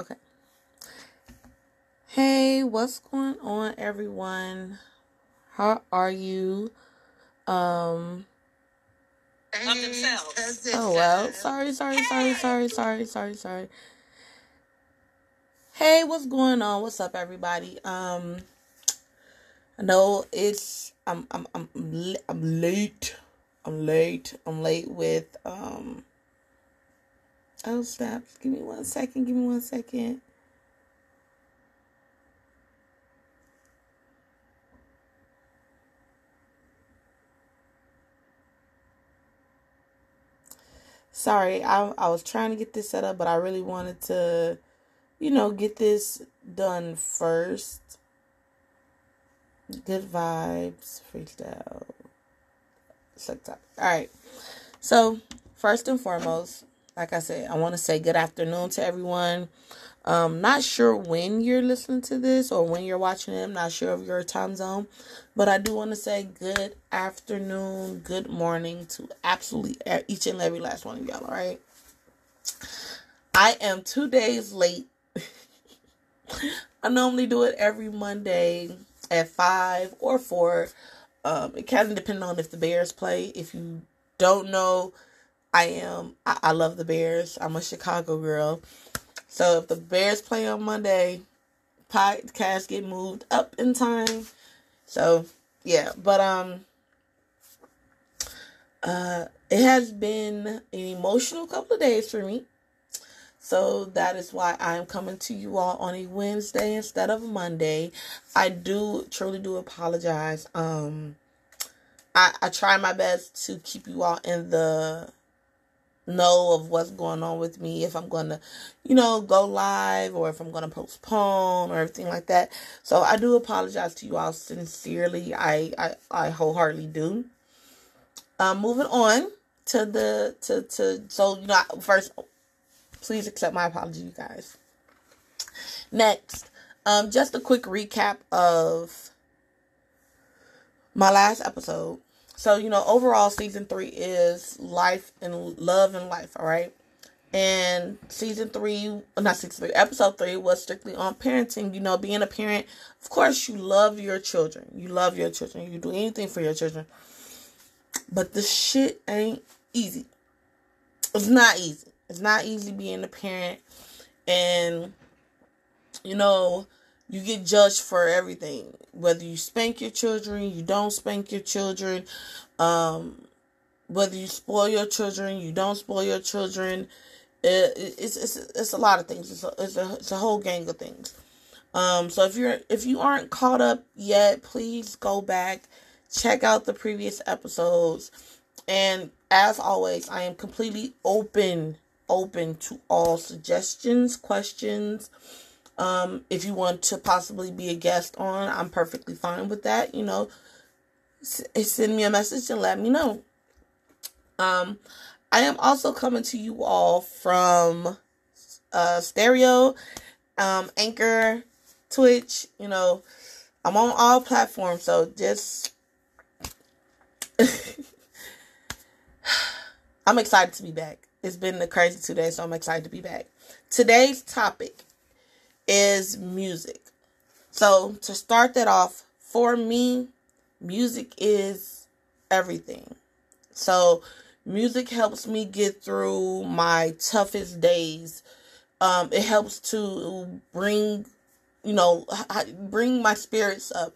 Okay. Hey, what's going on, everyone? How are you? Um. Of themselves. Oh well. Sorry, sorry, sorry, sorry, sorry, sorry, sorry. Hey, what's going on? What's up, everybody? Um. I know it's I'm I'm I'm l- I'm late. I'm late. I'm late with um. Oh stop. Give me one second. Give me one second. Sorry, I I was trying to get this set up, but I really wanted to, you know, get this done first. Good vibes, freestyle. All right. So first and foremost, like I said, I want to say good afternoon to everyone. Um, not sure when you're listening to this or when you're watching it. I'm not sure of your time zone, but I do want to say good afternoon, good morning to absolutely each and every last one of y'all. All right. I am two days late. I normally do it every Monday at five or four. Um, it kind of depends on if the Bears play. If you don't know, I am. I, I love the Bears. I'm a Chicago girl. So if the Bears play on Monday, podcast get moved up in time. So yeah, but um, uh, it has been an emotional couple of days for me. So that is why I'm coming to you all on a Wednesday instead of Monday. I do truly do apologize. Um I, I try my best to keep you all in the know of what's going on with me if I'm gonna, you know, go live or if I'm gonna postpone or everything like that. So I do apologize to you all sincerely. I I, I wholeheartedly do. Um moving on to the to to so you know first please accept my apology, you guys. Next, um, just a quick recap of my last episode. So, you know, overall, season three is life and love and life, all right? And season three, not season three, episode three was strictly on parenting. You know, being a parent, of course, you love your children. You love your children. You do anything for your children. But the shit ain't easy. It's not easy. It's not easy being a parent. And, you know, you get judged for everything. Whether you spank your children, you don't spank your children. Um, whether you spoil your children, you don't spoil your children. It, it's, it's it's a lot of things. It's a, it's a it's a whole gang of things. Um, so if you're if you aren't caught up yet, please go back, check out the previous episodes, and as always, I am completely open open to all suggestions, questions. Um, if you want to possibly be a guest on, I'm perfectly fine with that. You know, S- send me a message and let me know. Um, I am also coming to you all from uh, Stereo, um, Anchor, Twitch. You know, I'm on all platforms, so just I'm excited to be back. It's been a crazy two days, so I'm excited to be back. Today's topic is music. So, to start that off, for me, music is everything. So, music helps me get through my toughest days. Um, it helps to bring, you know, bring my spirits up.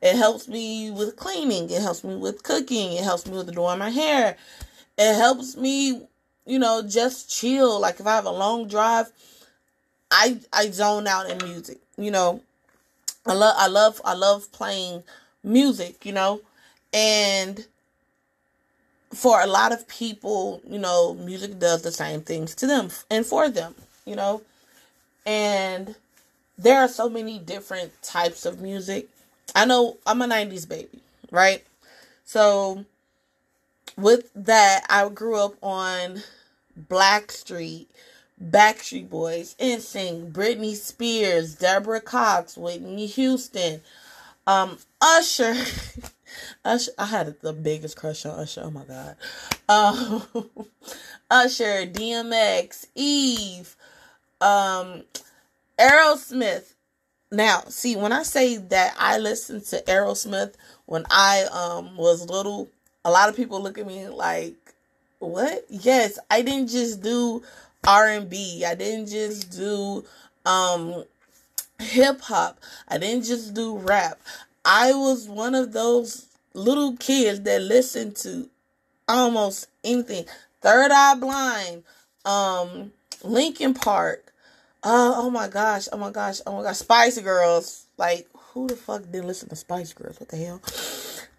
It helps me with cleaning. It helps me with cooking. It helps me with doing my hair. It helps me, you know, just chill. Like if I have a long drive, I I zone out in music. You know, I love I love I love playing music. You know, and for a lot of people, you know, music does the same things to them and for them. You know, and there are so many different types of music. I know I'm a 90s baby, right? So with that, I grew up on Blackstreet, Backstreet Boys, NSYNC, Britney Spears, Deborah Cox, Whitney Houston, um, Usher. Usher, I had the biggest crush on Usher. Oh my god. Um, Usher, DMX, Eve, um, Aerosmith. Now, see, when I say that I listened to Aerosmith when I um was little, a lot of people look at me like, "What?" Yes, I didn't just do R&B. I didn't just do um hip hop. I didn't just do rap. I was one of those little kids that listened to almost anything. Third Eye Blind, um, Linkin Park. Uh, oh my gosh, oh my gosh, oh my gosh, Spice Girls. Like, who the fuck didn't listen to Spice Girls? What the hell?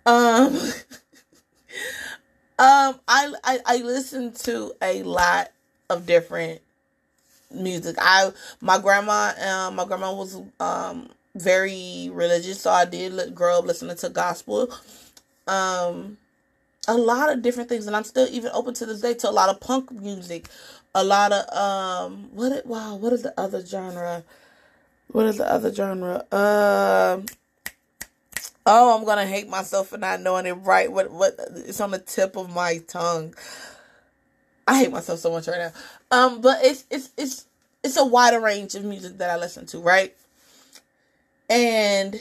Um, um, I, I I listened to a lot of different music. I my grandma, um, my grandma was um very religious, so I did grow up listening to gospel. Um, a lot of different things, and I'm still even open to this day to a lot of punk music, a lot of um, what? It, wow, what is the other genre? What is the other genre? Um. Oh, I'm gonna hate myself for not knowing it right. What what it's on the tip of my tongue. I hate myself so much right now. Um, but it's it's it's it's a wider range of music that I listen to, right? And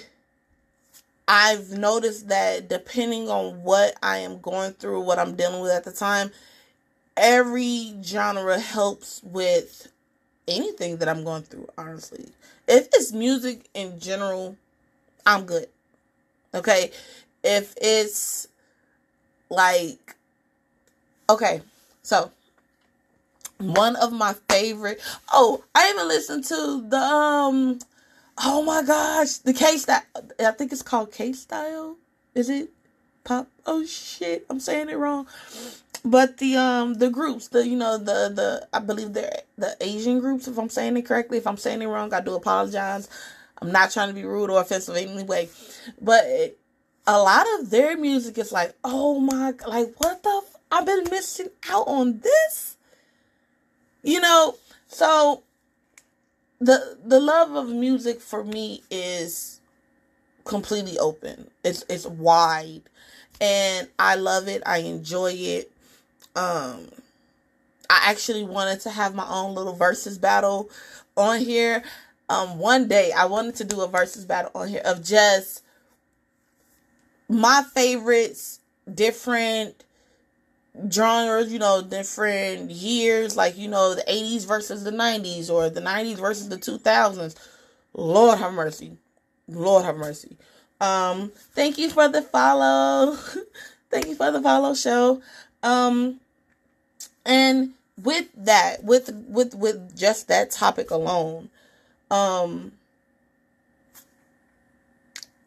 I've noticed that depending on what I am going through, what I'm dealing with at the time, every genre helps with anything that I'm going through, honestly. If it's music in general, I'm good. Okay? If it's like okay, so one of my favorite. Oh, I even listened to the um. Oh my gosh, the case that I think it's called case style. Is it pop? Oh shit, I'm saying it wrong. But the um the groups, the you know the the I believe they're the Asian groups. If I'm saying it correctly, if I'm saying it wrong, I do apologize. I'm not trying to be rude or offensive in any way, but a lot of their music is like, oh my, like what the? I've been missing out on this you know, so the the love of music for me is completely open. It's it's wide and I love it. I enjoy it. Um I actually wanted to have my own little versus battle on here. Um one day I wanted to do a versus battle on here of just my favorites, different genres, you know, different years, like, you know, the 80s versus the 90s or the 90s versus the 2000s. Lord have mercy. Lord have mercy. Um, thank you for the follow. thank you for the follow show. Um, and with that, with with with just that topic alone, um,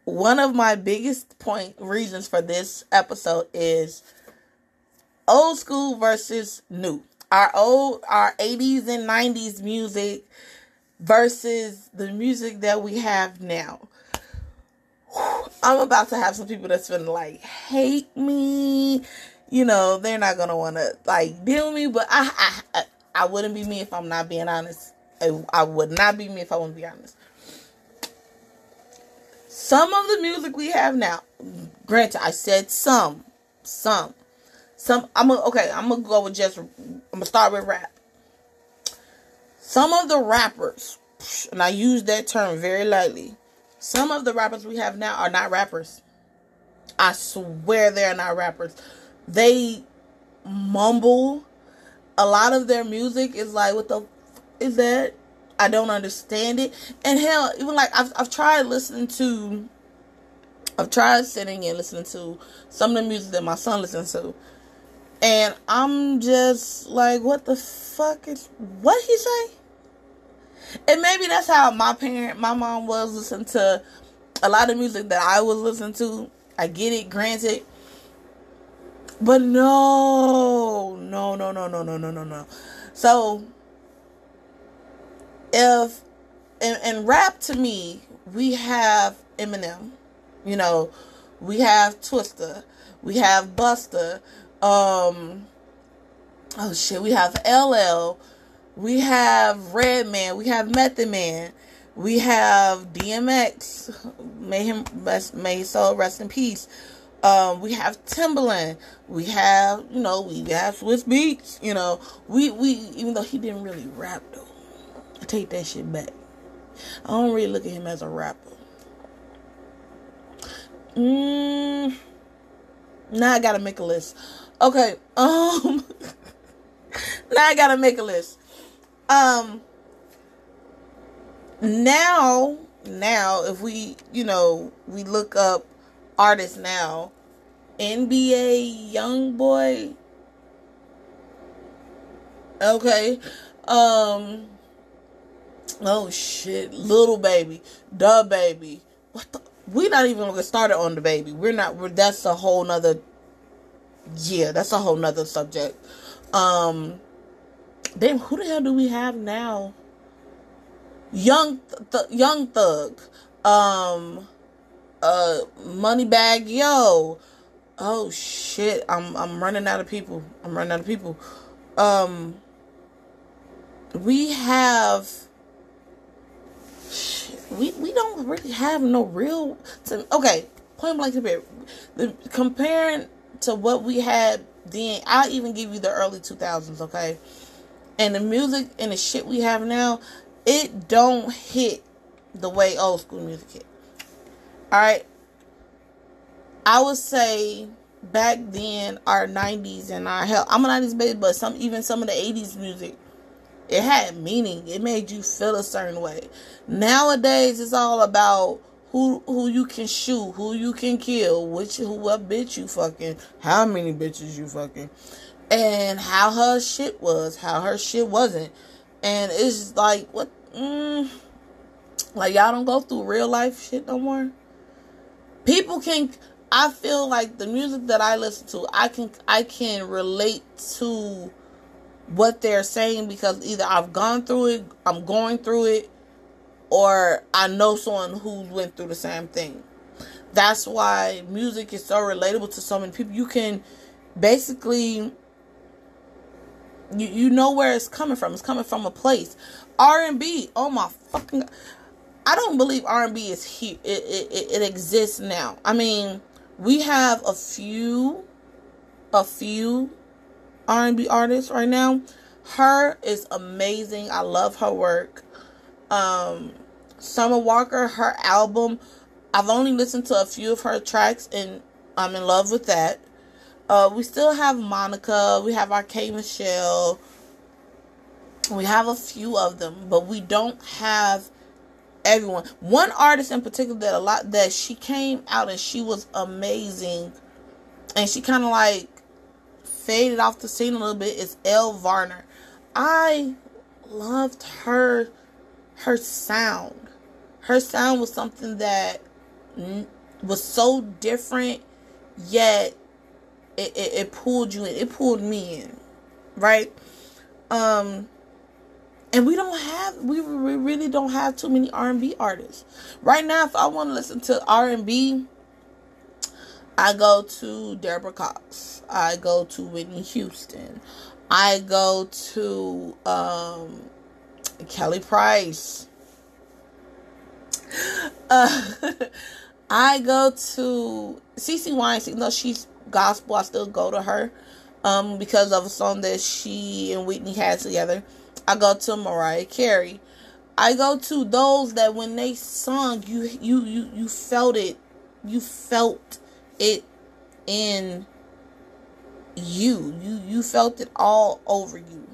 one of my biggest point reasons for this episode is old school versus new. Our old, our 80s and 90s music versus the music that we have now. I'm about to have some people that's gonna like hate me. You know, they're not gonna want to like deal with me, but I, I, I wouldn't be me if I'm not being honest. I would not be me if I wouldn't be honest. Some of the music we have now, granted, I said some, some some I'm gonna okay, I'm gonna go with just I'm gonna start with rap. Some of the rappers, and I use that term very lightly. Some of the rappers we have now are not rappers. I swear they're not rappers. They mumble. A lot of their music is like, what the f- is that? I don't understand it. And hell, even like I've I've tried listening to I've tried sitting and listening to some of the music that my son listens to. And I'm just like, what the fuck is what he say? And maybe that's how my parent, my mom was listening to a lot of music that I was listening to. I get it, granted. But no, no, no, no, no, no, no, no, no. So if in rap to me, we have Eminem, you know, we have Twista, we have Busta, um oh shit, we have LL, we have Redman, we have Method Man, we have DMX, may him rest, may his soul rest in peace. Um, we have Timbaland, we have you know we have Swizz Beatz, you know we we even though he didn't really rap though, I take that shit back. I don't really look at him as a rapper. Mm, now I gotta make a list. Okay. Um. now I gotta make a list. Um. Now, now, if we, you know, we look up artists now, NBA YoungBoy. Okay. Um. Oh shit, little baby, DaBaby. What the? We're not even gonna get started on DaBaby. We're not. We're, that's a whole nother. Yeah, that's a whole nother subject. Um. Damn, who the hell do we have now? Young, th- Young Thug. Um. Uh, Moneybagg Yo. Oh shit, I'm I'm running out of people. I'm running out of people. Um. We have we we don't really have no real to okay point blank comparing to what we had then I'll even give you the early 2000s okay and the music and the shit we have now it don't hit the way old school music hit all right I would say back then our 90s and our hell I'm a 90s baby but some even some of the 80s music it had meaning. It made you feel a certain way. Nowadays, it's all about who who you can shoot, who you can kill, which who what bitch you fucking, how many bitches you fucking, and how her shit was, how her shit wasn't, and it's like what, mm, like y'all don't go through real life shit no more. People can. I feel like the music that I listen to, I can I can relate to what they're saying because either I've gone through it, I'm going through it, or I know someone who went through the same thing. That's why music is so relatable to so many people. You can basically you you know where it's coming from. It's coming from a place. R and B. Oh my fucking! I don't believe R and B is here. It, it it exists now. I mean, we have a few, a few R&B artists right now. H.E.R. is amazing. I love her work. Um, Summer Walker, her album, I've only listened to a few of her tracks and I'm in love with that. Uh, we still have Monica, we have K Michelle. We have a few of them, but we don't have everyone. One artist in particular that a lot that she came out and she was amazing and she kind of like faded off the scene a little bit is Elle Varner. I loved her her sound. Her sound was something that was so different, yet it, it, it pulled you in. It pulled me in, right? Um, and we don't have we, we really don't have too many R&B artists right now. If I want to listen to R&B, I go to Deborah Cox. I go to Whitney Houston. I go to um, Kelly Price. Uh, I go to CeCe Winans. No, she's gospel. I still go to her um, because of a song that she and Whitney had together. I go to Mariah Carey. I go to those that when they sung, you you you you felt it. You felt it in you. You you felt it all over you.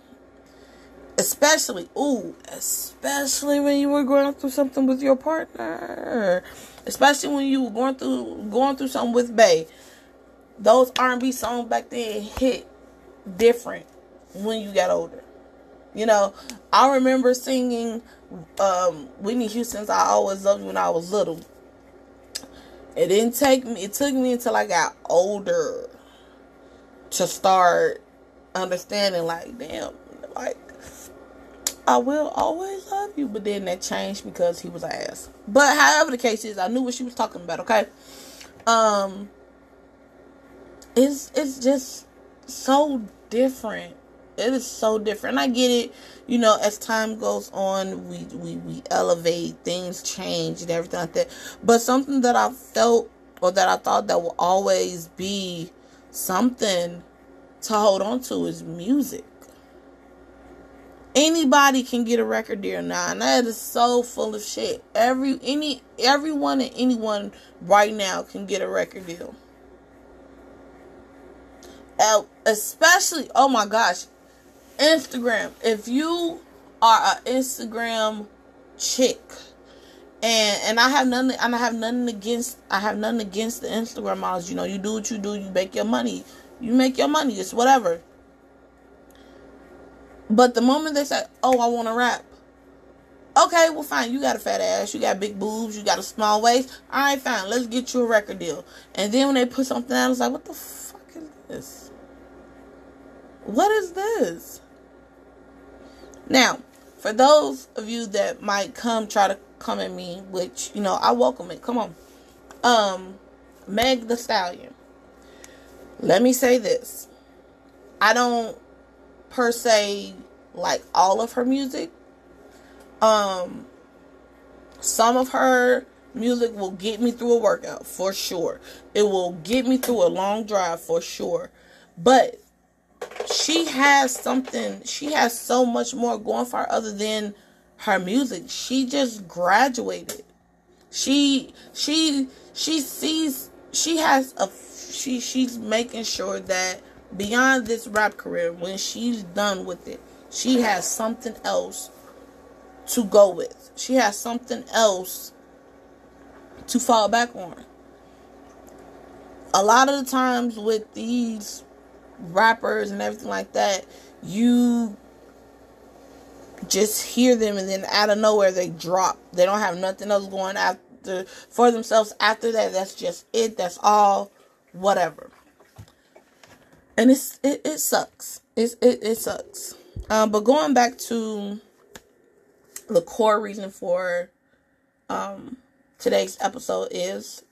Especially, ooh, especially when you were going through something with your partner. Especially when you were going through going through something with Bay. Those R&B songs back then hit different when you got older. You know, I remember singing um, Whitney Houston's "I Always Loved You" when I was little. It didn't take me. It took me until I got older to start understanding. Like, damn, like I will always love you. But then that changed because he was an ass. But however the case is, I knew what she was talking about. Okay, um, it's it's just so different it is so different. I get it. You know, as time goes on, we we we elevate, things change, and everything like that. But something that I felt or that I thought that will always be something to hold on to is music. Anybody can get a record deal now and that is so full of shit. Every any everyone and anyone right now can get a record deal. Uh, especially oh my gosh instagram. If you are an instagram chick and and i have nothing and i have nothing against i have nothing against the instagram models. You know you do what you do you make your money. You make your money it's whatever but the moment they say, "Oh, I want to rap," okay, well, fine. You got a fat ass, you got big boobs, you got a small waist. All right, fine. Let's get you a record deal. And then when they put something out, it's like, "What the fuck is this? What is this?" Now, for those of you that might come try to come at me, which you know I welcome it. Come on, um, Meg the Stallion. Let me say this. I don't per se like all of her music. Um some of her music will get me through a workout for sure. It will get me through a long drive for sure. But she has something, she has so much more going for her other than her music. She just graduated. She she she sees she has a she she's making sure that beyond this rap career, when she's done with it, she has something else to go with. She has something else to fall back on. A lot of the times with these rappers and everything like that, you just hear them and then out of nowhere they drop. They don't have nothing else going after for themselves after that. That's just it. That's all. Whatever and it's it, it sucks. It's, it it sucks. Um, but going back to the core reason for um today's episode is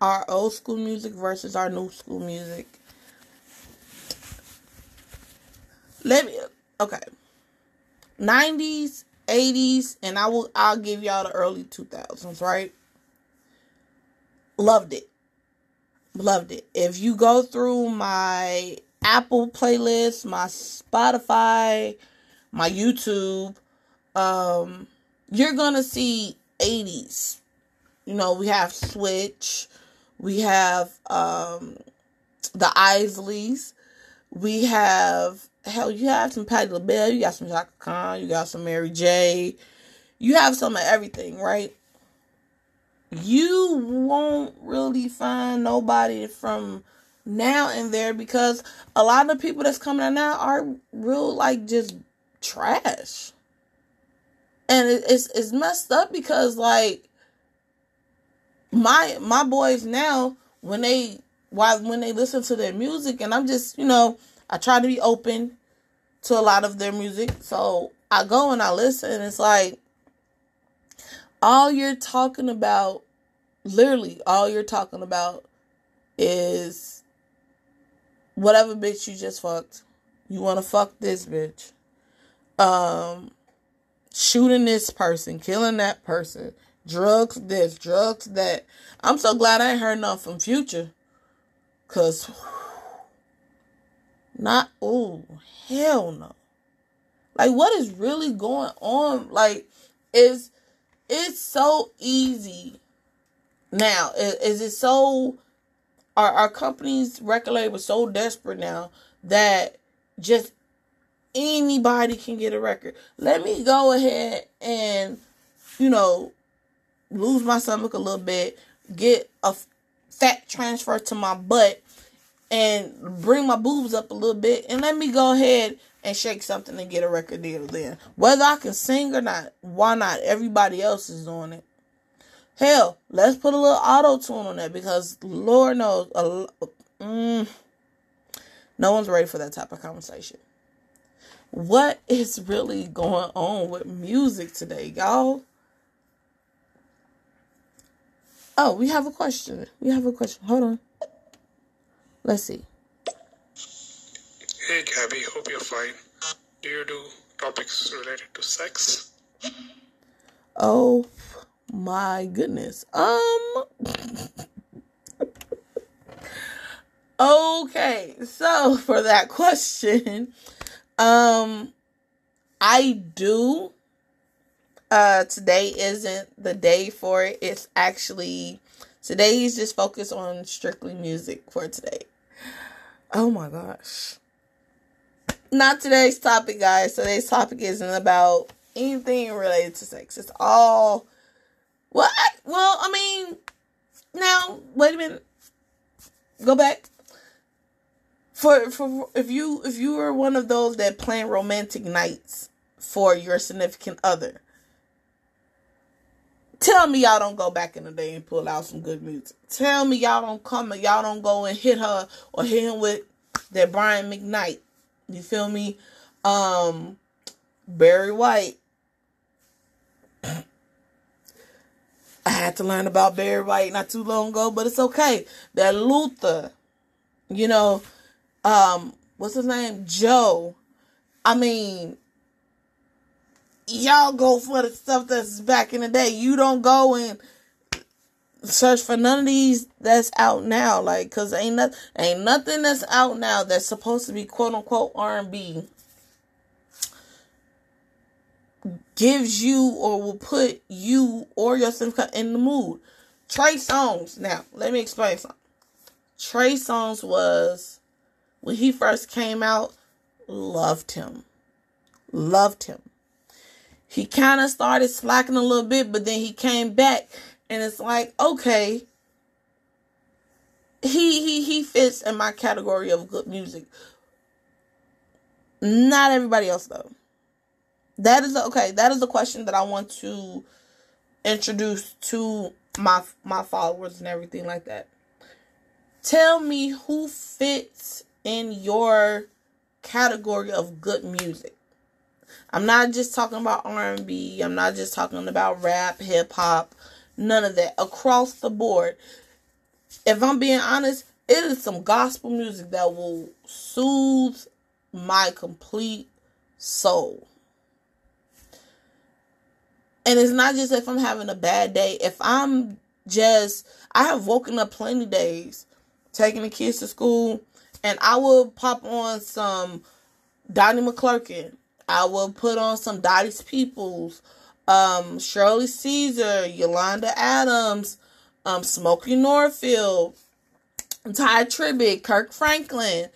our old school music versus our new school music. Let me okay. 90s, 80s, and I will I'll give y'all the early 2000s, right? Loved it loved it. If you go through my Apple playlist, my Spotify, my YouTube, um, you're gonna see 80s. You know, we have Switch, we have um the Isleys, we have hell, you have some Patti LaBelle, you got some Chaka Khan, you got some Mary J, you have some of everything, right? You won't really find nobody from now and there because a lot of people that's coming out now are real like just trash. And it's it's messed up because like my my boys now when they why when they listen to their music and I'm just, you know, I try to be open to a lot of their music. So I go and I listen it's like all you're talking about, literally, all you're talking about is whatever bitch you just fucked. You want to fuck this bitch. Um, shooting this person, killing that person, drugs this, drugs that. I'm so glad I ain't heard nothing from Future. Cause not oh hell no. Like what is really going on? Like is it's so easy now. Is, it so? Are our companies record labels so desperate now that just anybody can get a record? Let me go ahead and you know lose my stomach a little bit, get a fat transfer to my butt, and bring my boobs up a little bit, and let me go ahead and shake something and get a record deal then. Whether I can sing or not, why not? Everybody else is doing it. Hell, let's put a little auto tune on that because Lord knows, uh, mm, no one's ready for that type of conversation. What is really going on with music today, y'all? Oh, we have a question. We have a question. Hold on. Let's see. Hey Gabby, hope you're fine. Do you do topics related to sex? Oh my goodness. Um Okay, so for that question, um I do. Uh, today isn't the day for it. It's actually today is just focused on strictly music for today. Oh my gosh. Not today's topic, guys. Today's topic isn't about anything related to sex. It's all what? Well, I mean, now wait a minute. Go back. For for if you if you are one of those that plan romantic nights for your significant other, tell me y'all don't go back in the day and pull out some good music. Tell me y'all don't come and y'all don't go and hit her or hit him with that Brian McKnight. You feel me? Um Barry White. I had to learn about Barry White not too long ago, but it's okay. That Luther, you know, um, what's his name? Joe. I mean, y'all go for the stuff that's back in the day. You don't go and search for none of these that's out now. Like, cause ain't nothing, ain't nothing that's out now that's supposed to be quote unquote R and B gives you or will put you or your significant in the mood. Trey Songz. Now, let me explain something. Trey Songz was when he first came out, loved him. Loved him. He kind of started slacking a little bit, but then he came back and it's like, okay, he he he fits in my category of good music. Not everybody else though. That is okay. That is a question that I want to introduce to my my followers and everything like that. Tell me who fits in your category of good music. I'm not just talking about R&B. I'm not just talking about rap, hip hop, none of that. Across the board. If I'm being honest, it is some gospel music that will soothe my complete soul. And it's not just if I'm having a bad day. If I'm just, I have woken up plenty days taking the kids to school, and I will pop on some Donnie McClurkin. I will put on some Dottie's Peoples, um, Shirley Caesar, Yolanda Adams, um, Smokie Norful, Ty Tribbett, Kirk Franklin.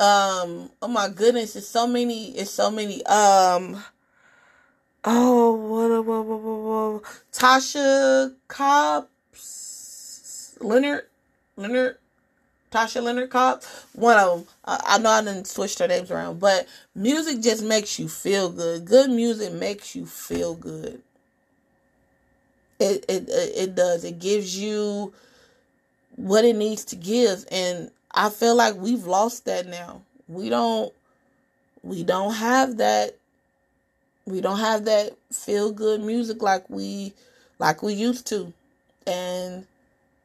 Um, oh my goodness, it's so many, it's so many. Um, Oh, what, what, what, what, what. Tasha Cobbs, Leonard, Leonard, Tasha Leonard Cobb, one of them. I, I know I didn't switch their names around, but music just makes you feel good. Good music makes you feel good. It it it does. It gives you what it needs to give, and I feel like we've lost that now. We don't we don't have that we don't have that feel good music like we like we used to. And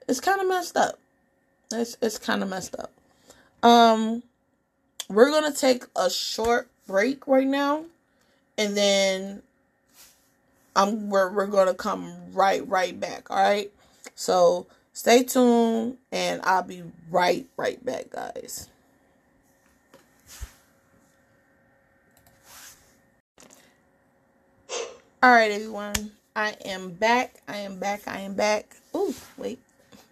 it's kind of messed up. It's it's kind of messed up. Um we're going to take a short break right now and then I'm we're we're going to come right right back, all right? So stay tuned and I'll be right right back, guys. All right, everyone. I am back. I am back. I am back. Oh, wait.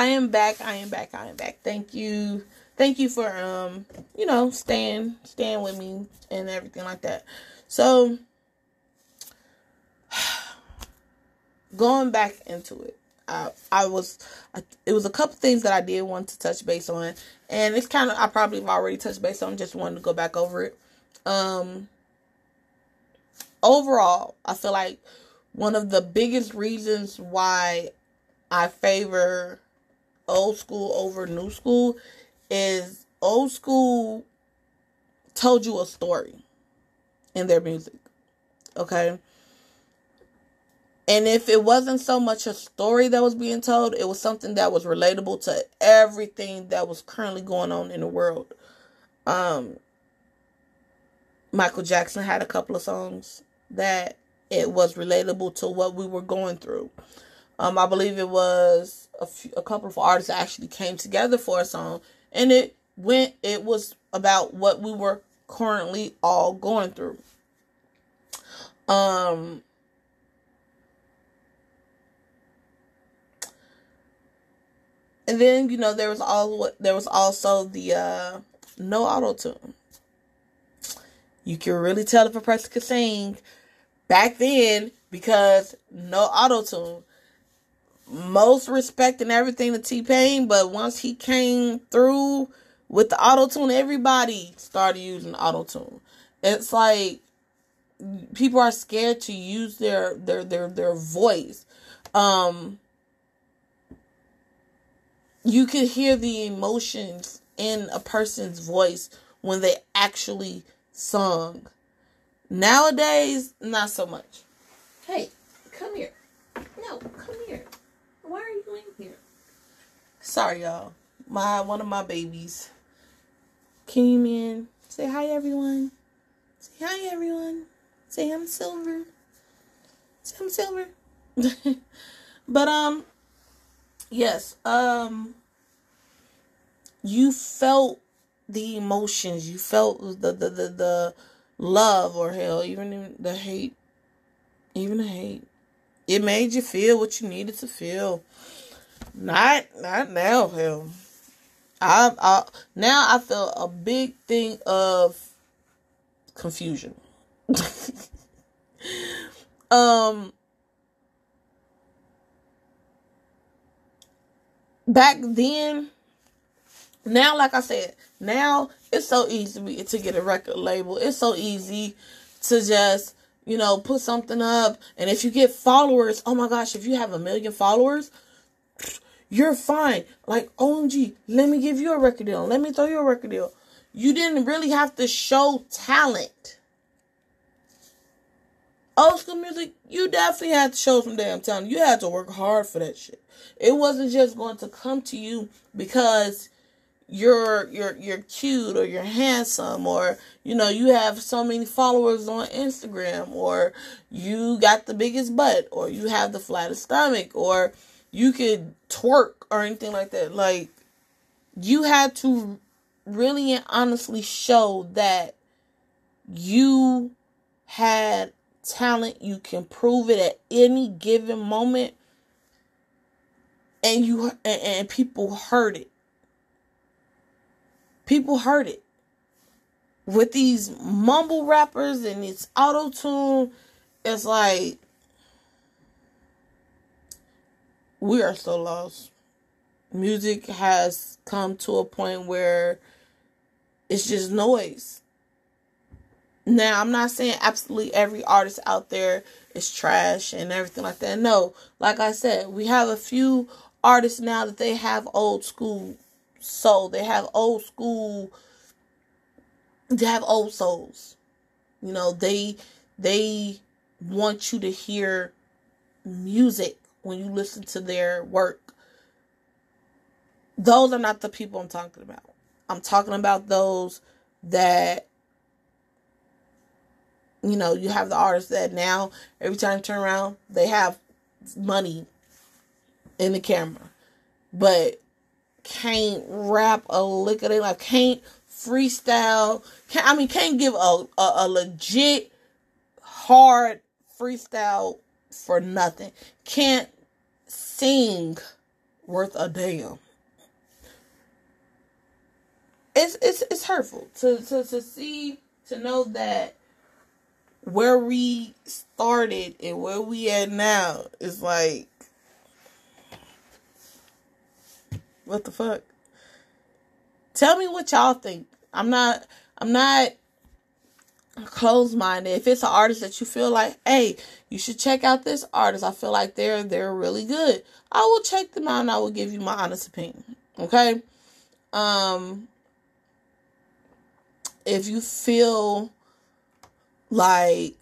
I am back. I am back. I am back. Thank you. Thank you for um, you know, staying staying with me and everything like that. So going back into it. I, I was I, it was a couple things that I did want to touch base on and it's kind of I probably have already touched base on just wanted to go back over it. Um overall, I feel like one of the biggest reasons why I favor old school over new school is old school told you a story in their music. Okay? And if it wasn't so much a story that was being told, it was something that was relatable to everything that was currently going on in the world. Um Michael Jackson had a couple of songs that it was relatable to what we were going through. Um, I believe it was a, few, a couple of artists actually came together for a song, and it went. It was about what we were currently all going through. Um and then you know there was all there was also the uh no auto tune. You can really tell if a person could sing back then because no auto tune. Most respect and everything to T Pain, but once he came through with the auto tune, everybody started using auto tune. It's like people are scared to use their their their their voice. Um, you could hear the emotions in a person's voice when they actually sung. Nowadays, not so much. Hey, come here. No, come here. Here? Sorry, y'all. My one of my babies came in. Say hi, everyone. Say hi, everyone. Say I'm Silver. Say I'm Silver. but um, yes. Um, you felt the emotions. You felt the the the, the love or hell, even the hate, even the hate. It made you feel what you needed to feel. Not not now, hell. I, I now I feel a big thing of confusion. um back then now like I said, now it's so easy to get a record label. It's so easy to just, you know, put something up. And if you get followers, oh my gosh, if you have a million followers, you're fine. Like, OMG, let me give you a record deal. Let me throw you a record deal. You didn't really have to show talent. Old school music, you definitely had to show some damn talent. You had to work hard for that shit. It wasn't just going to come to you because you're you're you're cute or you're handsome or you know you have so many followers on Instagram or you got the biggest butt or you have the flattest stomach or you could twerk or anything like that. Like you had to really and honestly show that you had talent. You can prove it at any given moment. And you and, and people heard it. People heard it. With these mumble rappers and it's auto tune, it's like we are so lost. Music has come to a point where it's just noise. Now, I'm not saying absolutely every artist out there is trash and everything like that. No, like I said, we have a few artists now that they have old school soul. They have old school. They have old souls. You know, they they want you to hear music when you listen to their work. Those are not the people I'm talking about. I'm talking about those that you know, you have the artists that now every time you turn around, they have money in the camera. But can't rap a lick of their life, can't freestyle. Can't, I mean, can't give a, a, a legit hard freestyle for nothing. Can't sing worth a damn. It's it's it's hurtful to to to see to know that where we started and where we at now is like What the fuck? Tell me what y'all think. I'm not I'm not closed minded. If it's an artist that you feel like, hey, you should check out this artist. I feel like they're they're really good. I will check them out and I will give you my honest opinion. Okay? Um if you feel like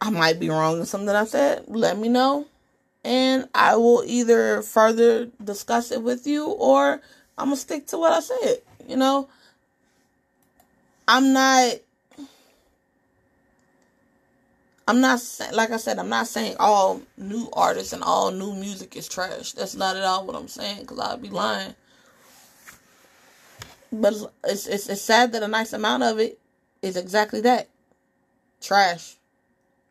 I might be wrong in something I said, let me know and I will either further discuss it with you or I'm gonna stick to what I said. You know, I'm not. I'm not like I said. I'm not saying all new artists and all new music is trash. That's not at all what I'm saying. Cause I'd be lying. But it's, it's it's sad that a nice amount of it is exactly that. Trash.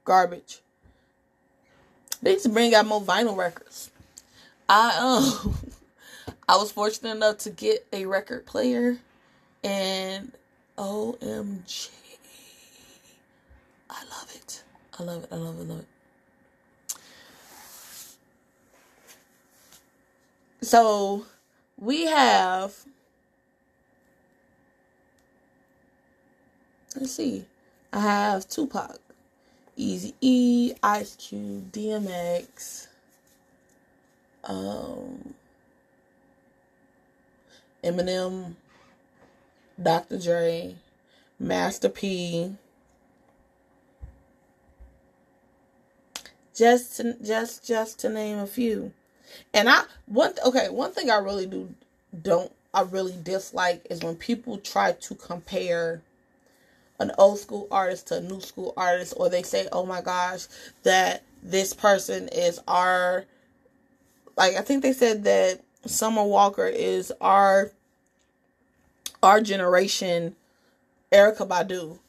Garbage. They need to bring out more vinyl records. I um I was fortunate enough to get a record player and OMG. I love it. I love it. I love it. I love it. So we have let's see. I have Tupac, Easy E, Ice Cube, DMX, um, Eminem, Dr. Dre, Master P. Just to, just just to name a few. And I one okay, one thing I really do don't I really dislike is when people try to compare an old school artist to a new school artist or they say, "Oh my gosh, that this person is our like I think they said that Summer Walker is our our generation Erykah Badu.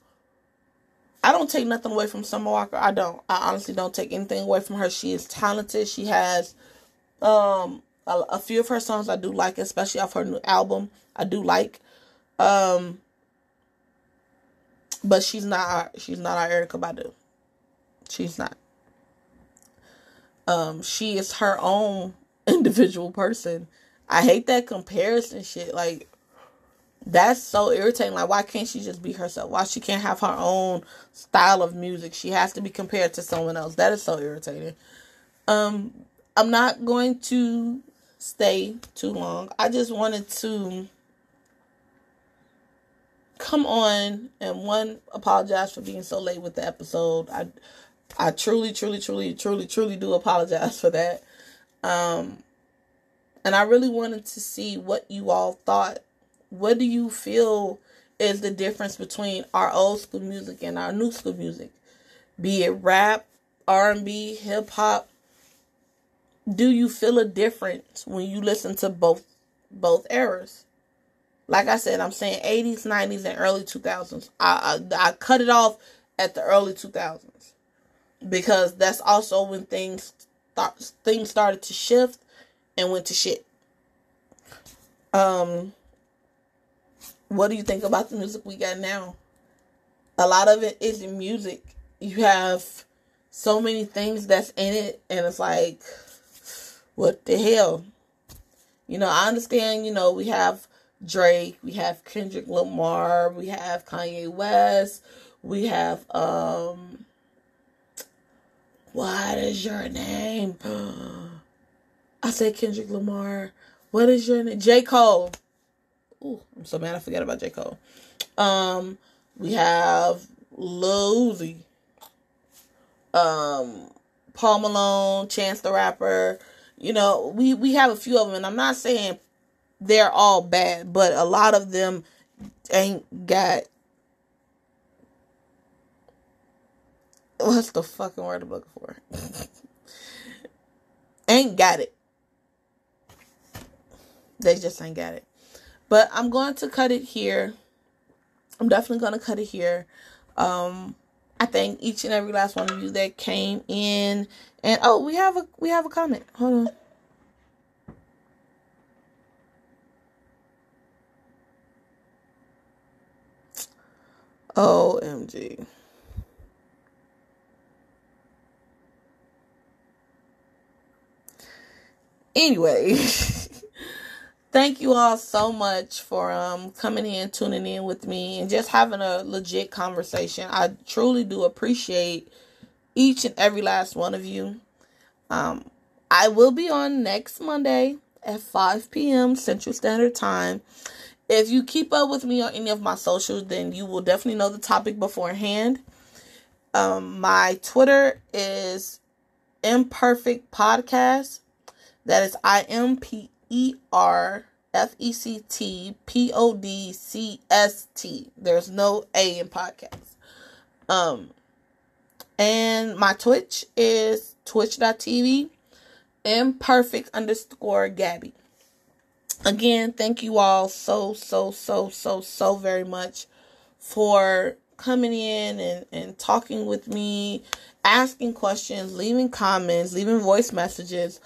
I don't take nothing away from Summer Walker. I don't. I honestly don't take anything away from her. She is talented. She has um a, a few of her songs I do like, especially off her new album. I do like. Um but she's not our, she's not our Erykah Badu. She's not. Um she is her own individual person. I hate that comparison shit. Like that's so irritating. Like, why can't she just be herself? Why she can't have her own style of music? She has to be compared to someone else. That is so irritating. Um, I'm not going to stay too long. I just wanted to come on and one apologize for being so late with the episode. I I truly, truly, truly, truly, truly do apologize for that. Um, and I really wanted to see what you all thought what do you feel is the difference between our old school music and our new school music? Be it rap, R&B, hip hop. Do you feel a difference when you listen to both both eras? Like I said, I'm saying 80s, 90s, and early 2000s. I, I, I cut it off at the early 2000s because that's also when things start, things started to shift and went to shit. Um, what do you think about the music we got now? A lot of it isn't music. You have so many things that's in it, and it's like, what the hell? You know, I understand, you know, we have Drake, we have Kendrick Lamar, we have Kanye West, we have, um, what is your name? I said Kendrick Lamar. What is your name? J. Cole. Ooh, I'm so mad I forgot about J. Cole. Um, we have Lil Uzi. Um, Post Malone, Chance the Rapper. You know, we, we have a few of them, and I'm not saying they're all bad, but a lot of them ain't got what's the fucking word I'm looking for? ain't got it. They just ain't got it. But I'm going to cut it here. I'm definitely going to cut it here. Um, I thank each and every last one of you that came in. And oh, we have a we have a comment. Hold on. OMG. Anyway. thank you all so much for um coming in tuning in with me and just having a legit conversation. I truly do appreciate each and every last one of you. Um i will be on next monday at 5 p.m central standard time. If you keep up with me on any of my socials then you will definitely know the topic beforehand. Um my twitter is imperfect podcast. That is i-m-p E R F E C T P O D C S T. There's no A in podcast. Um, and my Twitch is twitch.tv imperfect underscore Gabby. again, thank you all so, so, so, so, so very much for coming in and, and talking with me, asking questions, leaving comments, leaving voice messages,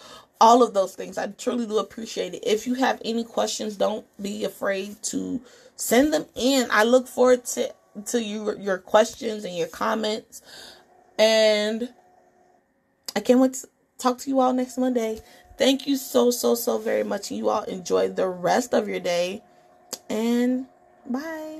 all of those things. I truly do appreciate it. If you have any questions, don't be afraid to send them in. I look forward to to you your questions and your comments. And I can't wait to talk to you all next Monday. Thank you so, so, so very much. You all enjoy the rest of your day. And bye.